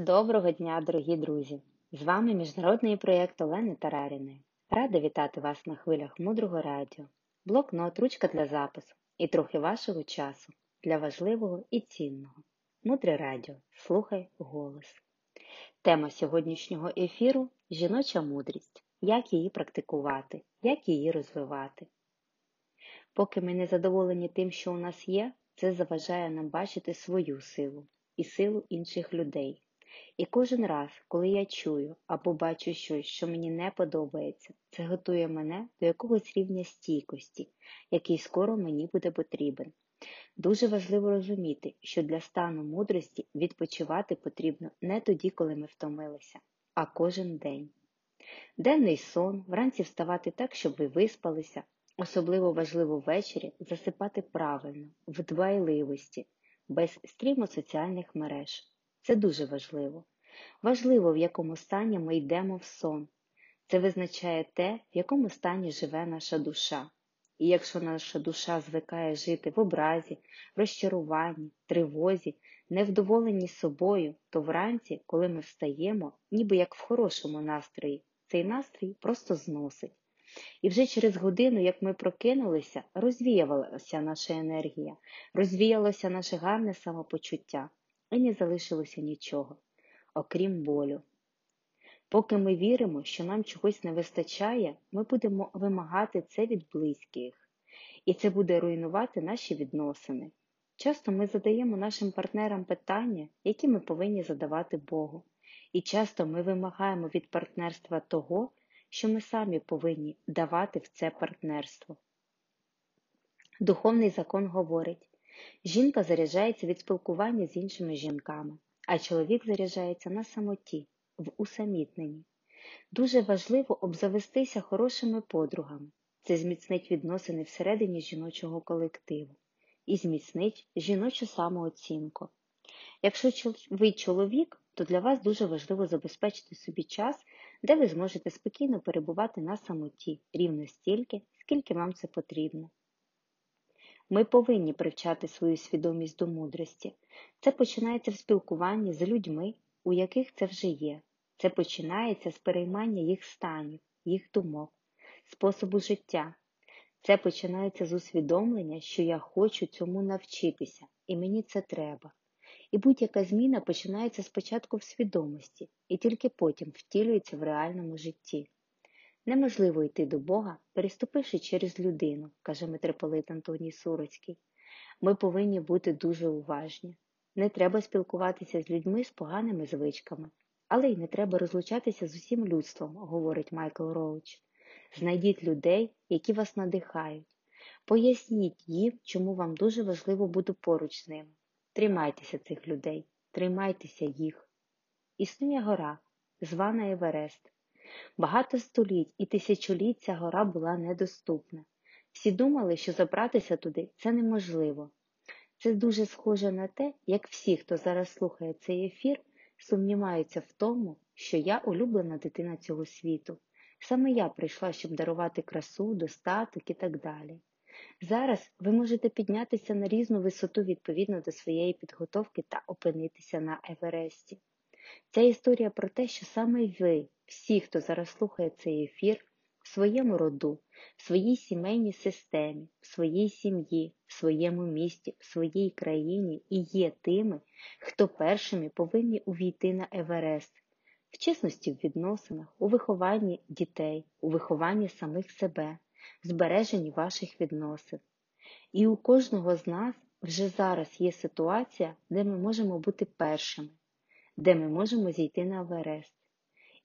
Доброго дня, дорогі друзі! З вами міжнародний проєкт Олени Тараріної. Рада вітати вас на хвилях мудрого радіо, блокнот, ручка для запису і трохи вашого часу для важливого і цінного. Мудре радіо. Слухай голос. Тема сьогоднішнього ефіру жіноча мудрість. Як її практикувати, як її розвивати. Поки ми не задоволені тим, що у нас є, це заважає нам бачити свою силу і силу інших людей. І кожен раз, коли я чую або бачу щось, що мені не подобається, це готує мене до якогось рівня стійкості, який скоро мені буде потрібен. Дуже важливо розуміти, що для стану мудрості відпочивати потрібно не тоді, коли ми втомилися, а кожен день. Денний сон, вранці вставати так, щоб ви виспалися, особливо важливо ввечері засипати правильно, в дбайливості, без стріму соціальних мереж. Це дуже важливо. Важливо, в якому стані ми йдемо в сон. Це визначає те, в якому стані живе наша душа. І якщо наша душа звикає жити в образі, розчаруванні, тривозі, невдоволенні собою, то вранці, коли ми встаємо, ніби як в хорошому настрої, цей настрій просто зносить. І вже через годину, як ми прокинулися, розвіялася наша енергія, розвіялося наше гарне самопочуття і не залишилося нічого, окрім болю. Поки ми віримо, що нам чогось не вистачає, ми будемо вимагати це від близьких, і це буде руйнувати наші відносини. Часто ми задаємо нашим партнерам питання, які ми повинні задавати Богу, і часто ми вимагаємо від партнерства того, що ми самі повинні давати в це партнерство. Духовний закон говорить, Жінка заряджається від спілкування з іншими жінками, а чоловік заряджається на самоті, в усамітненні. Дуже важливо обзавестися хорошими подругами. Це зміцнить відносини всередині жіночого колективу і зміцнить жіночу самооцінку. Якщо ви чоловік, то для вас дуже важливо забезпечити собі час, де ви зможете спокійно перебувати на самоті рівно стільки, скільки вам це потрібно. Ми повинні привчати свою свідомість до мудрості. Це починається в спілкуванні з людьми, у яких це вже є. Це починається з переймання їх станів, їх думок, способу життя. Це починається з усвідомлення, що я хочу цьому навчитися, і мені це треба. І будь-яка зміна починається спочатку в свідомості і тільки потім втілюється в реальному житті. Неможливо йти до Бога, переступивши через людину, каже митрополит Антоній Суроцький. Ми повинні бути дуже уважні. Не треба спілкуватися з людьми з поганими звичками, але й не треба розлучатися з усім людством, говорить Майкл Роуч. Знайдіть людей, які вас надихають. Поясніть їм, чому вам дуже важливо бути поруч з ними. Тримайтеся цих людей, тримайтеся їх. Існує гора, звана Еверест. Багато століть і тисячоліть ця гора була недоступна. Всі думали, що забратися туди це неможливо. Це дуже схоже на те, як всі, хто зараз слухає цей ефір, сумніваються в тому, що я улюблена дитина цього світу. Саме я прийшла, щоб дарувати красу, достаток і так далі. Зараз ви можете піднятися на різну висоту відповідно до своєї підготовки та опинитися на Евересті. Ця історія про те, що саме ви, всі, хто зараз слухає цей ефір, в своєму роду, в своїй сімейній системі, в своїй сім'ї, в своєму місті, в своїй країні і є тими, хто першими повинні увійти на Еверест, в чесності в відносинах, у вихованні дітей, у вихованні самих себе, в збереженні ваших відносин. І у кожного з нас вже зараз є ситуація, де ми можемо бути першими де ми можемо зійти на Верест.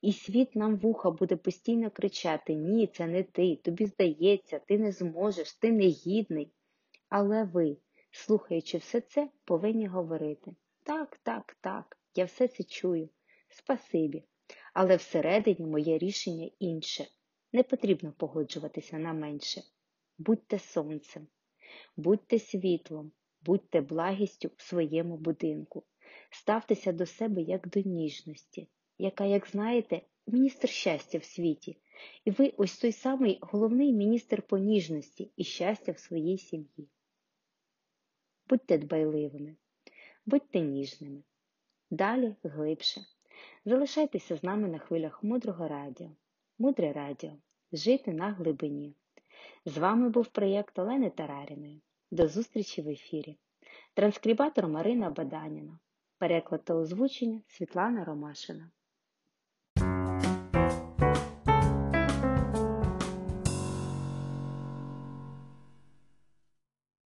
І світ нам вуха буде постійно кричати Ні, це не ти, тобі здається, ти не зможеш, ти не гідний. Але ви, слухаючи все це, повинні говорити так, так, так, я все це чую. Спасибі. Але всередині моє рішення інше. Не потрібно погоджуватися на менше. Будьте сонцем, будьте світлом, будьте благістю в своєму будинку. Ставтеся до себе як до ніжності, яка, як знаєте, міністр щастя в світі, і ви ось той самий головний міністр по ніжності і щастя в своїй сім'ї. Будьте дбайливими, будьте ніжними, Далі глибше. Залишайтеся з нами на хвилях мудрого радіо. Мудре радіо. Жити на глибині. З вами був проєкт Олени Тараріної. До зустрічі в ефірі. Транскрибатор Марина Баданіна. Переклад та озвучення Світлана Ромашина.